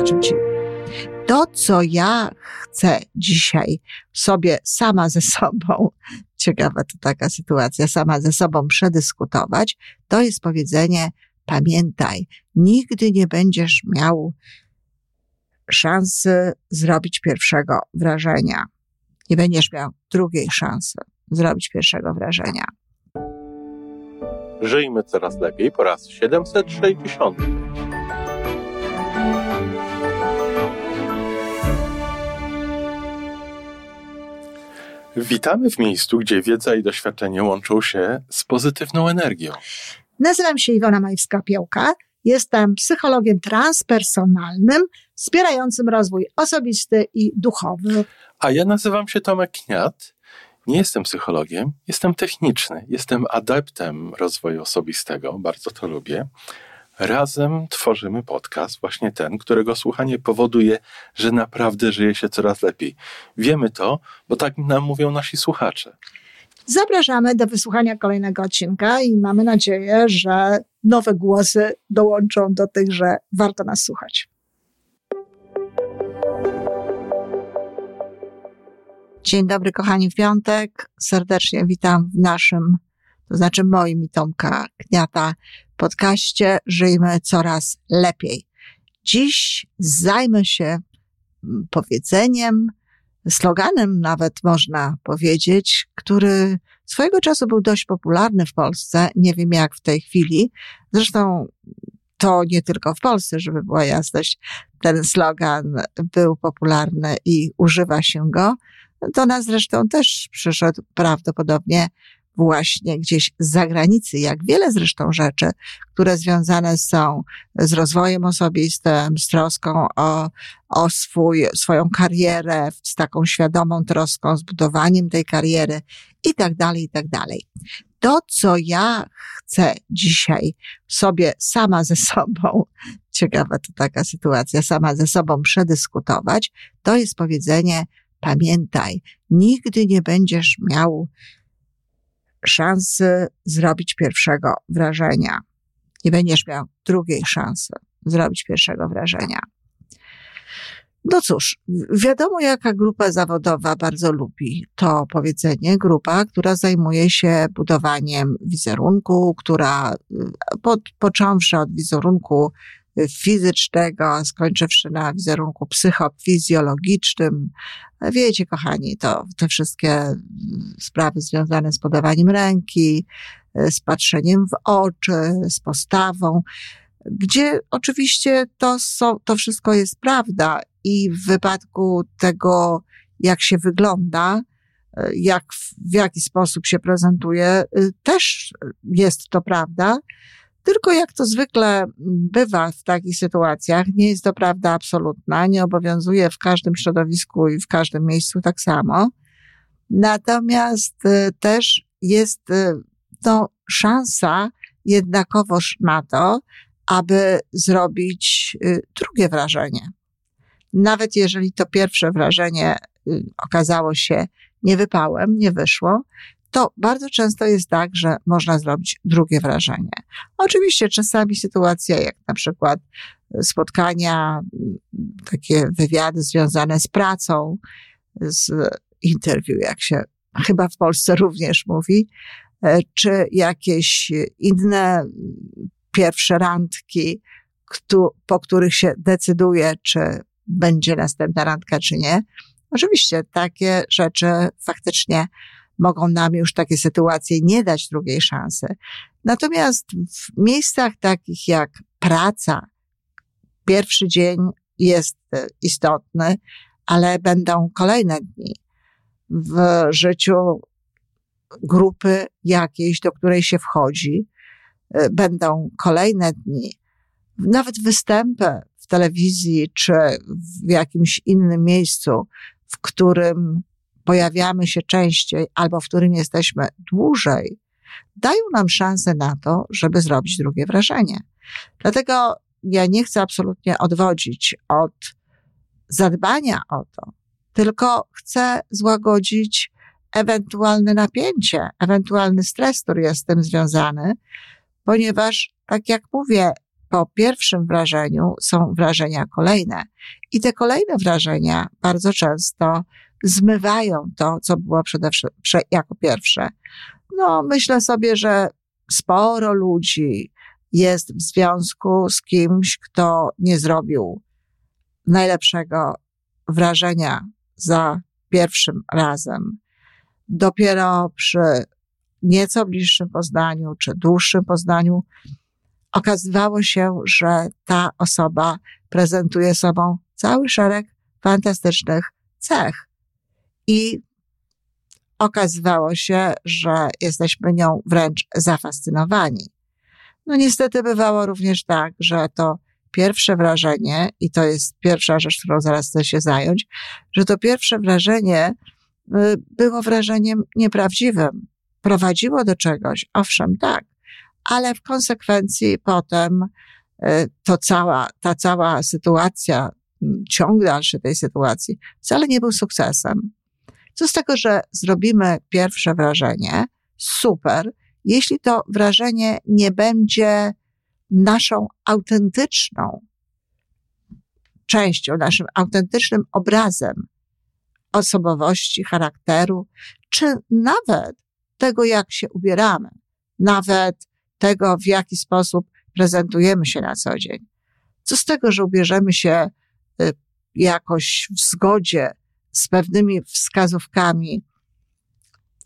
zaznaczę ci. To, co ja chcę dzisiaj sobie sama ze sobą, ciekawa to taka sytuacja, sama ze sobą przedyskutować, to jest powiedzenie, pamiętaj, nigdy nie będziesz miał szansy zrobić pierwszego wrażenia. Nie będziesz miał drugiej szansy zrobić pierwszego wrażenia. Żyjmy coraz lepiej po raz 760. Witamy w miejscu, gdzie wiedza i doświadczenie łączą się z pozytywną energią. Nazywam się Iwona Majwska-Piołka. Jestem psychologiem transpersonalnym, wspierającym rozwój osobisty i duchowy. A ja nazywam się Tomek Kniat. Nie jestem psychologiem, jestem techniczny, jestem adeptem rozwoju osobistego, bardzo to lubię. Razem tworzymy podcast, właśnie ten, którego słuchanie powoduje, że naprawdę żyje się coraz lepiej. Wiemy to, bo tak nam mówią nasi słuchacze. Zapraszamy do wysłuchania kolejnego odcinka i mamy nadzieję, że nowe głosy dołączą do tych, że warto nas słuchać. Dzień dobry, kochani, w piątek. Serdecznie witam w naszym, to znaczy moim i Tomka Kniata podcaście Żyjmy Coraz Lepiej. Dziś zajmę się mm, powiedzeniem, sloganem nawet można powiedzieć, który swojego czasu był dość popularny w Polsce. Nie wiem jak w tej chwili. Zresztą to nie tylko w Polsce, żeby była jasność. Ten slogan był popularny i używa się go. Do nas zresztą też przyszedł prawdopodobnie właśnie gdzieś z zagranicy, jak wiele zresztą rzeczy, które związane są z rozwojem osobistym, z troską o, o swój, swoją karierę, z taką świadomą troską, z budowaniem tej kariery i tak dalej, i tak dalej. To, co ja chcę dzisiaj sobie sama ze sobą, ciekawa to taka sytuacja, sama ze sobą przedyskutować, to jest powiedzenie, pamiętaj, nigdy nie będziesz miał szansy zrobić pierwszego wrażenia. Nie będziesz miał drugiej szansy zrobić pierwszego wrażenia. No cóż, wiadomo, jaka grupa zawodowa bardzo lubi to powiedzenie. Grupa, która zajmuje się budowaniem wizerunku, która, pod, począwszy od wizerunku fizycznego, skończywszy na wizerunku psychofizjologicznym. Wiecie, kochani, to te wszystkie sprawy związane z podawaniem ręki, z patrzeniem w oczy, z postawą, gdzie oczywiście to, są, to wszystko jest prawda i w wypadku tego, jak się wygląda, jak, w jaki sposób się prezentuje, też jest to prawda. Tylko jak to zwykle bywa w takich sytuacjach, nie jest to prawda absolutna, nie obowiązuje w każdym środowisku i w każdym miejscu tak samo. Natomiast y, też jest y, to szansa jednakowoż na to, aby zrobić y, drugie wrażenie. Nawet jeżeli to pierwsze wrażenie okazało się niewypałem, nie wyszło, to bardzo często jest tak, że można zrobić drugie wrażenie. Oczywiście czasami sytuacja, jak na przykład spotkania, takie wywiady związane z pracą, z interview, jak się chyba w Polsce również mówi, e, czy jakieś inne pierwsze randki, po których się decyduje, czy będzie następna randka, czy nie. Oczywiście takie rzeczy faktycznie mogą nam już takie sytuacje nie dać drugiej szansy. Natomiast w miejscach takich jak praca, pierwszy dzień jest istotny, ale będą kolejne dni w życiu grupy jakiejś, do której się wchodzi. Będą kolejne dni, nawet występy w telewizji czy w jakimś innym miejscu, w którym pojawiamy się częściej albo w którym jesteśmy dłużej, dają nam szansę na to, żeby zrobić drugie wrażenie. Dlatego ja nie chcę absolutnie odwodzić od zadbania o to, tylko chcę złagodzić ewentualne napięcie, ewentualny stres, który jest z tym związany, ponieważ, tak jak mówię, po pierwszym wrażeniu są wrażenia kolejne. I te kolejne wrażenia bardzo często zmywają to, co było przede wszystkim jako pierwsze. No, myślę sobie, że sporo ludzi jest w związku z kimś, kto nie zrobił najlepszego wrażenia za pierwszym razem. Dopiero przy nieco bliższym poznaniu czy dłuższym poznaniu okazywało się, że ta osoba prezentuje sobą cały szereg fantastycznych cech. I okazywało się, że jesteśmy nią wręcz zafascynowani. No niestety bywało również tak, że to pierwsze wrażenie, i to jest pierwsza rzecz, którą zaraz chcę się zająć, że to pierwsze wrażenie y, było wrażeniem nieprawdziwym. Prowadziło do czegoś, owszem, tak, ale w konsekwencji potem y, to cała, ta cała sytuacja, ciąg dalszy tej sytuacji wcale nie był sukcesem. Co z tego, że zrobimy pierwsze wrażenie, super, jeśli to wrażenie nie będzie naszą autentyczną częścią, naszym autentycznym obrazem osobowości, charakteru, czy nawet tego, jak się ubieramy, nawet tego, w jaki sposób prezentujemy się na co dzień. Co z tego, że ubierzemy się y, jakoś w zgodzie z pewnymi wskazówkami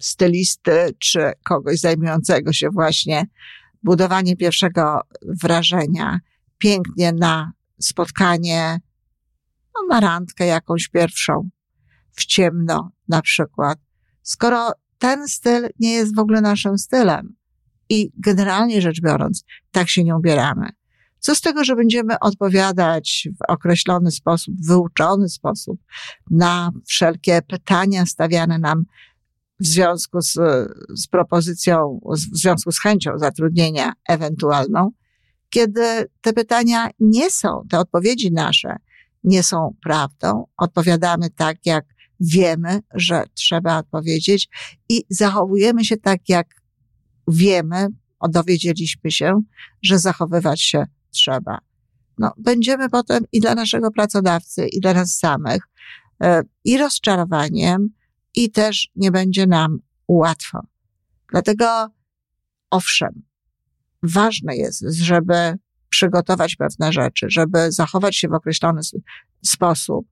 stylisty czy kogoś zajmującego się właśnie budowaniem pierwszego wrażenia, pięknie na spotkanie, no, na randkę jakąś pierwszą, w ciemno na przykład. Skoro ten styl nie jest w ogóle naszym stylem i generalnie rzecz biorąc, tak się nie ubieramy. Co z tego, że będziemy odpowiadać w określony sposób, wyuczony sposób na wszelkie pytania stawiane nam w związku z, z propozycją, w związku z chęcią zatrudnienia ewentualną, kiedy te pytania nie są, te odpowiedzi nasze nie są prawdą, odpowiadamy tak, jak wiemy, że trzeba odpowiedzieć i zachowujemy się tak, jak wiemy, dowiedzieliśmy się, że zachowywać się trzeba. No, będziemy potem i dla naszego pracodawcy, i dla nas samych, e, i rozczarowaniem, i też nie będzie nam łatwo. Dlatego, owszem, ważne jest, żeby przygotować pewne rzeczy, żeby zachować się w określony sposób.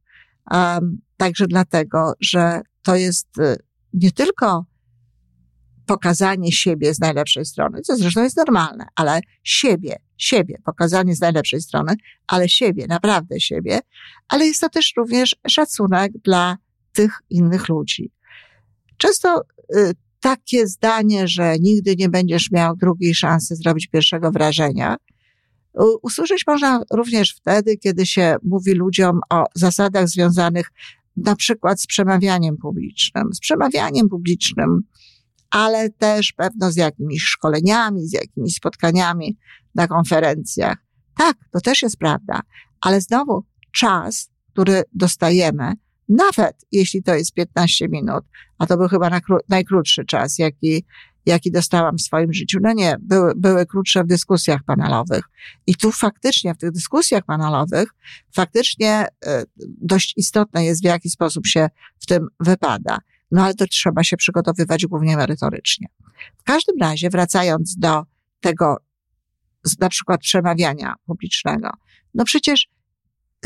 Także dlatego, że to jest y, nie tylko pokazanie siebie z najlepszej strony, co zresztą jest normalne, ale siebie, siebie, pokazanie z najlepszej strony, ale siebie, naprawdę siebie, ale jest to też również szacunek dla tych innych ludzi. Często y, takie zdanie, że nigdy nie będziesz miał drugiej szansy zrobić pierwszego wrażenia, usłyszeć można również wtedy, kiedy się mówi ludziom o zasadach związanych na przykład z przemawianiem publicznym. Z przemawianiem publicznym, ale też pewno z jakimiś szkoleniami, z jakimiś spotkaniami na konferencjach. Tak, to też jest prawda, ale znowu czas, który dostajemy, nawet jeśli to jest 15 minut, a to był chyba najkrótszy czas, jaki, jaki dostałam w swoim życiu. No nie, były, były krótsze w dyskusjach panelowych. I tu faktycznie, w tych dyskusjach panelowych, faktycznie e, dość istotne jest, w jaki sposób się w tym wypada. No ale to trzeba się przygotowywać głównie merytorycznie. W każdym razie, wracając do tego, na przykład przemawiania publicznego, no przecież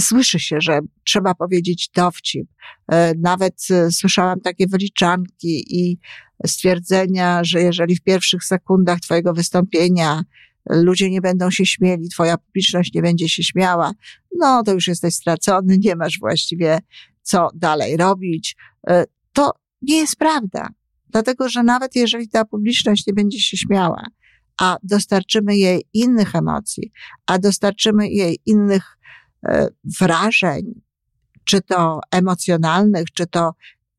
słyszy się, że trzeba powiedzieć dowcip. E, nawet e, słyszałam takie wyliczanki i stwierdzenia, że jeżeli w pierwszych sekundach Twojego wystąpienia ludzie nie będą się śmieli, Twoja publiczność nie będzie się śmiała, no to już jesteś stracony, nie masz właściwie co dalej robić. E, to nie jest prawda. Dlatego, że nawet jeżeli ta publiczność nie będzie się śmiała, a dostarczymy jej innych emocji, a dostarczymy jej innych E, wrażeń, czy to emocjonalnych, czy to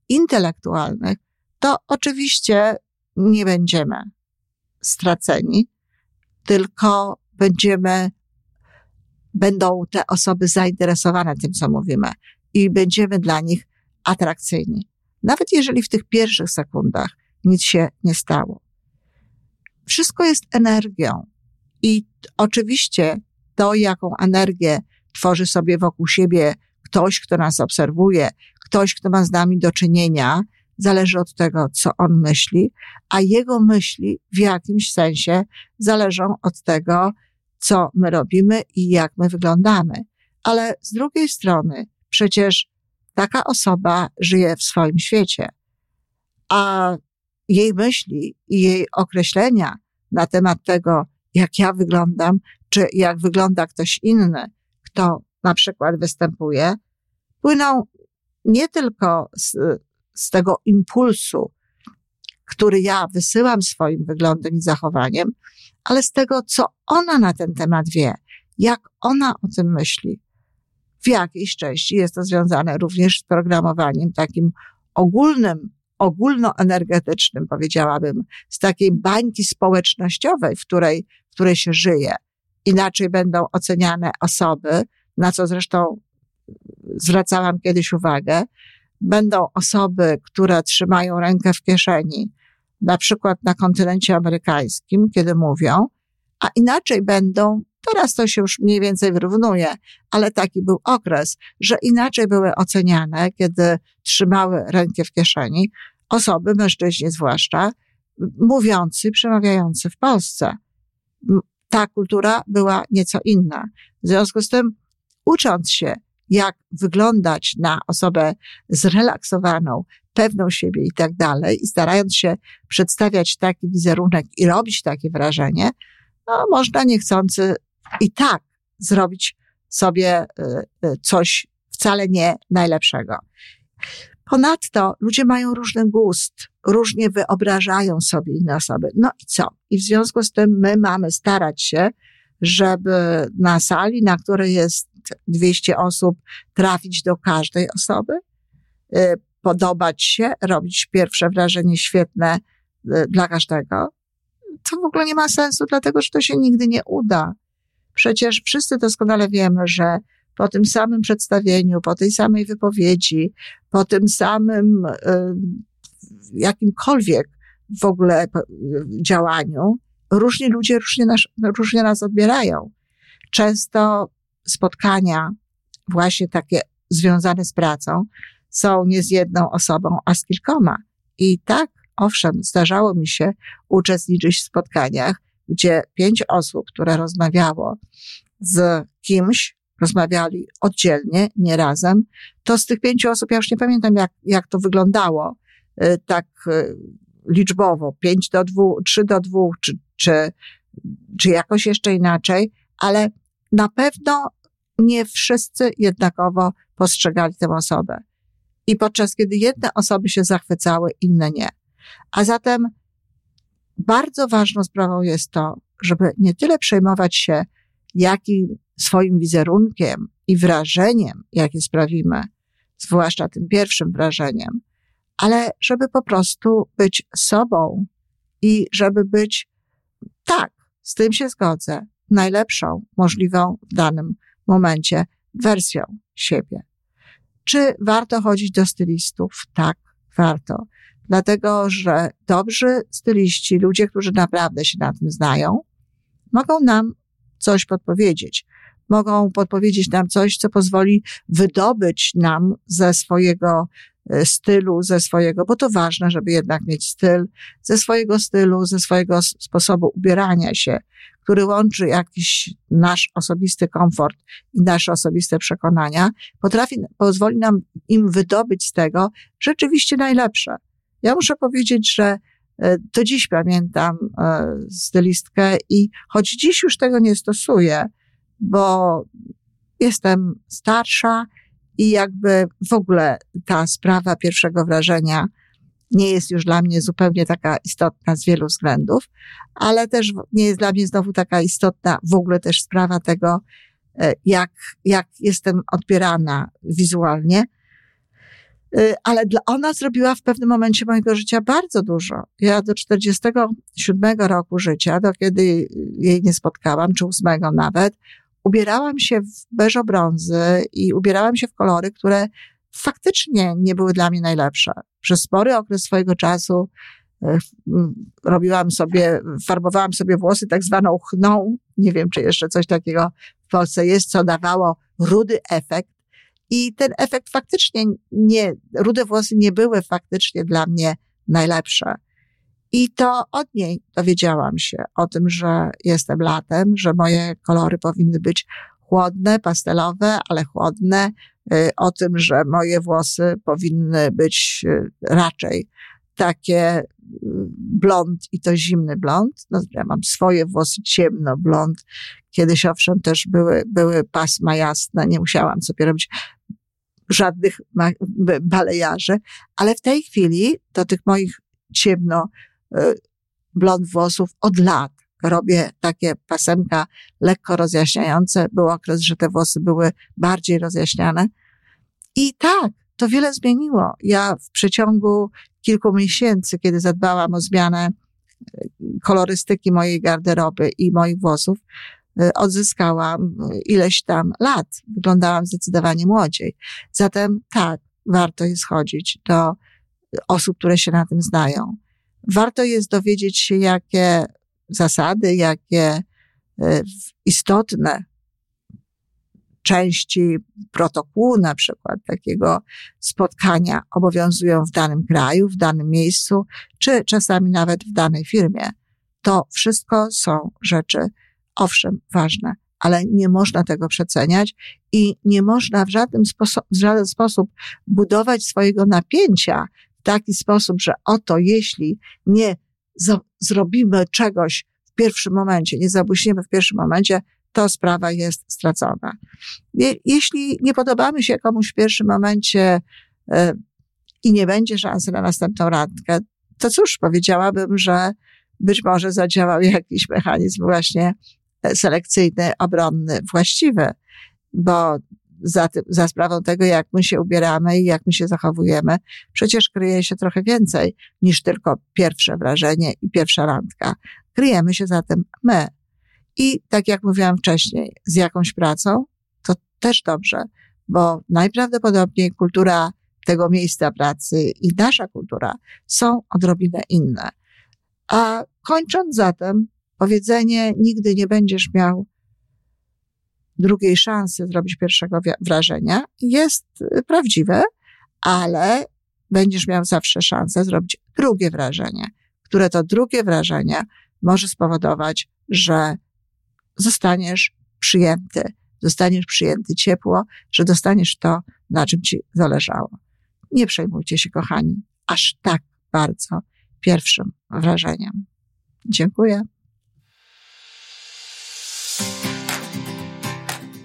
intelektualnych, to oczywiście nie będziemy straceni, tylko będziemy, będą te osoby zainteresowane tym, co mówimy i będziemy dla nich atrakcyjni. Nawet jeżeli w tych pierwszych sekundach nic się nie stało. Wszystko jest energią i oczywiście to, jaką energię tworzy sobie wokół siebie ktoś, kto nas obserwuje, ktoś, kto ma z nami do czynienia, zależy od tego, co on myśli, a jego myśli w jakimś sensie zależą od tego, co my robimy i jak my wyglądamy. Ale z drugiej strony, przecież taka osoba żyje w swoim świecie, a jej myśli i jej określenia na temat tego, jak ja wyglądam, czy jak wygląda ktoś inny, kto na przykład występuje, płyną nie tylko z, z tego impulsu, który ja wysyłam swoim wyglądem i zachowaniem, ale z tego, co ona na ten temat wie, jak ona o tym myśli. W jakiejś części jest to związane również z programowaniem takim ogólnym, ogólnoenergetycznym, powiedziałabym, z takiej bańki społecznościowej, w której, w której się żyje. Inaczej będą oceniane osoby, na co zresztą zwracałam kiedyś uwagę, będą osoby, które trzymają rękę w kieszeni, na przykład na kontynencie amerykańskim, kiedy mówią, a inaczej będą, teraz to się już mniej więcej wyrównuje, ale taki był okres, że inaczej były oceniane, kiedy trzymały rękę w kieszeni osoby, mężczyźni zwłaszcza, mówiący, przemawiający w Polsce. Ta kultura była nieco inna. W związku z tym, ucząc się jak wyglądać na osobę zrelaksowaną, pewną siebie i tak dalej, i starając się przedstawiać taki wizerunek i robić takie wrażenie, no, można niechcący i tak zrobić sobie y, y, coś wcale nie najlepszego. Ponadto ludzie mają różny gust, różnie wyobrażają sobie inne osoby. No i co? I w związku z tym my mamy starać się, żeby na sali, na której jest 200 osób, trafić do każdej osoby, y, podobać się, robić pierwsze wrażenie świetne dla każdego. To w ogóle nie ma sensu, dlatego że to się nigdy nie uda. Przecież wszyscy doskonale wiemy, że po tym samym przedstawieniu, po tej samej wypowiedzi, po tym samym y, jakimkolwiek w ogóle działaniu, różni ludzie różnie nas, różnie nas odbierają. Często spotkania, właśnie takie związane z pracą, są nie z jedną osobą, a z kilkoma. I tak, owszem, zdarzało mi się uczestniczyć w spotkaniach, gdzie pięć osób, które rozmawiało z kimś, rozmawiali oddzielnie, nie razem, to z tych pięciu osób, ja już nie pamiętam, jak, jak to wyglądało, y, tak y, liczbowo, pięć do dwóch, trzy do dwóch, czy, czy, czy jakoś jeszcze inaczej, ale na pewno nie wszyscy jednakowo postrzegali tę osobę. I podczas kiedy jedne osoby się zachwycały, inne nie. A zatem bardzo ważną sprawą jest to, żeby nie tyle przejmować się jakim swoim wizerunkiem i wrażeniem, jakie sprawimy, zwłaszcza tym pierwszym wrażeniem, ale żeby po prostu być sobą i żeby być tak, z tym się zgodzę, najlepszą możliwą w danym momencie wersją siebie. Czy warto chodzić do stylistów? Tak, warto. Dlatego, że dobrzy styliści, ludzie, którzy naprawdę się na tym znają, mogą nam coś podpowiedzieć. Mogą podpowiedzieć nam coś, co pozwoli wydobyć nam ze swojego e, stylu, ze swojego, bo to ważne, żeby jednak mieć styl, ze swojego stylu, ze swojego sposobu ubierania się, który łączy jakiś nasz osobisty komfort i nasze osobiste przekonania, potrafi, pozwoli nam im wydobyć z tego rzeczywiście najlepsze. Ja muszę powiedzieć, że e, do dziś pamiętam e, stylistkę i choć dziś już tego nie stosuję, bo jestem starsza i jakby w ogóle ta sprawa pierwszego wrażenia nie jest już dla mnie zupełnie taka istotna z wielu względów, ale też nie jest dla mnie znowu taka istotna w ogóle też sprawa tego, e, jak, jak jestem odbierana wizualnie. E, ale dla, ona zrobiła w pewnym momencie mojego życia bardzo dużo. Ja do 47 roku życia, do kiedy jej nie spotkałam, czy 8 nawet, ubierałam się w beżo-brązy i ubierałam się w kolory, które faktycznie nie były dla mnie najlepsze. Przez spory okres swojego czasu e, robiłam sobie, farbowałam sobie włosy tak zwaną chną. Nie wiem, czy jeszcze coś takiego w Polsce jest, co dawało rudy efekt. I ten efekt faktycznie nie, rude włosy nie były faktycznie dla mnie najlepsze. I to od niej dowiedziałam się o tym, że jestem latem, że moje kolory powinny być chłodne, pastelowe, ale chłodne, y, o tym, że moje włosy powinny być y, raczej takie blond i to zimny blond. No, ja mam swoje włosy ciemno blond. Kiedyś owszem też były, były pasma jasne, nie musiałam sobie robić żadnych balejarzy, ale w tej chwili do tych moich ciemno blond włosów od lat robię takie pasemka lekko rozjaśniające. Był okres, że te włosy były bardziej rozjaśniane. I tak, to wiele zmieniło. Ja w przeciągu kilku miesięcy, kiedy zadbałam o zmianę e, kolorystyki mojej garderoby i moich włosów, e, odzyskałam ileś tam lat. Wyglądałam zdecydowanie młodziej. Zatem tak, warto jest chodzić do osób, które się na tym znają. Warto jest dowiedzieć się, jakie zasady, jakie e, istotne części protokołu, na przykład takiego spotkania, obowiązują w danym kraju, w danym miejscu, czy czasami nawet w danej firmie. To wszystko są rzeczy, owszem, ważne, ale nie można tego przeceniać i nie można w sposób, w żaden sposób budować swojego napięcia w taki sposób, że oto jeśli nie zrobimy czegoś w pierwszym momencie, nie zabłyśniemy w pierwszym momencie, to sprawa jest stracona. jeśli nie podobamy się komuś w pierwszym momencie e, i nie będzie szansy na następną randkę, to cóż, powiedziałabym, że być może zadziałał jakiś mechanizm właśnie e, selekcyjny, obronny, właściwy, bo za, tym, za sprawą tego, jak my się ubieramy i jak my się zachowujemy, przecież kryje się trochę więcej niż tylko pierwsze wrażenie i pierwsza randka. Kryjemy się zatem my. I tak jak mówiłam wcześniej, z jakąś pracą, to też dobrze, bo najprawdopodobniej kultura tego miejsca pracy i nasza kultura są odrobinę inne. A kończąc zatem, powiedzenie nigdy nie będziesz miał drugiej szansy zrobić pierwszego wrażenia jest y, prawdziwe, ale będziesz miał zawsze szansę zrobić drugie wrażenie, które to drugie wrażenie może spowodować, że zostaniesz przyjęty, zostaniesz przyjęty ciepło, że dostaniesz to, na czym ci zależało. Nie przejmujcie się, kochani, aż tak bardzo pierwszym wrażeniem. Dziękuję.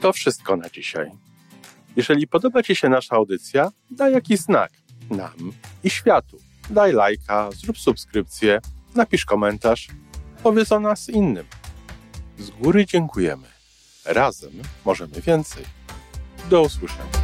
To wszystko na dzisiaj. Jeżeli podoba Ci się nasza audycja, daj jakiś znak nam i światu. Daj lajka, zrób subskrypcję, napisz komentarz, powiedz o nas innym. Z góry dziękujemy. Razem możemy więcej. Do usłyszenia.